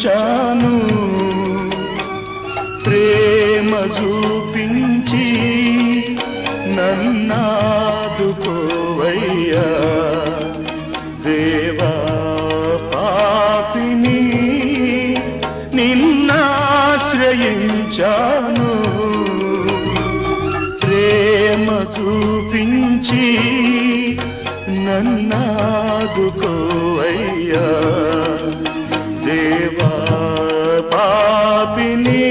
చూపించాను ప్రేమ చూపించి నన్నాదుకోవయ్యా. దేవా పాపిని నిన్నాశ్రయించాను. ప్రేమ చూపించి నన్నాదుకోవయ్యా. పాపిని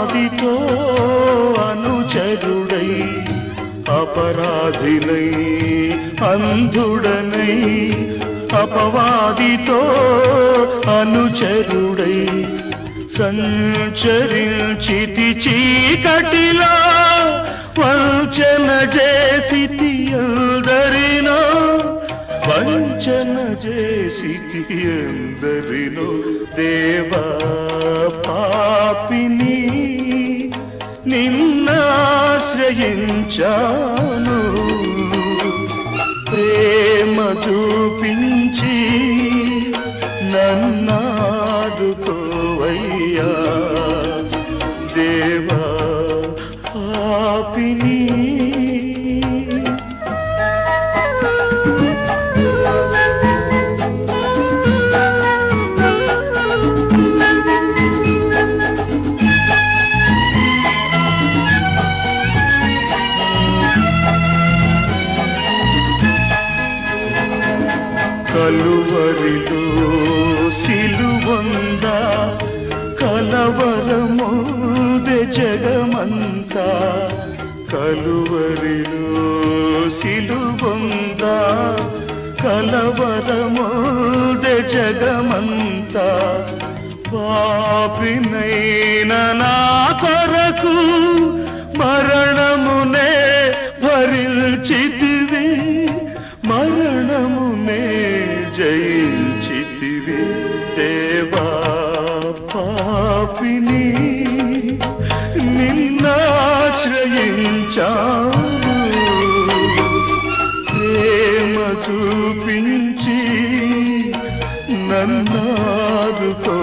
అపరాధితో అనుచరుడై అపరాధినై అంధుడనై అపవాదితో అనుచరుడై సంచరించితి చీకటిలో వంచన చేసితి అందరినో వంచన చేసి అందరినో చూపించాను. ప్రేమ చూపించి నన్నాదుకోవయ్యా. దేవా పాపిని కలువరిలో సిలువంద కలవరమోదె జగమంతా. కలువరిలో సిలువంద కలవరమోదె జగమంతా. పాపినైన నా కొరకు పాపిని నిన్నాశ్రయించాను ప్రేమ చూపించి నన్నాదుకో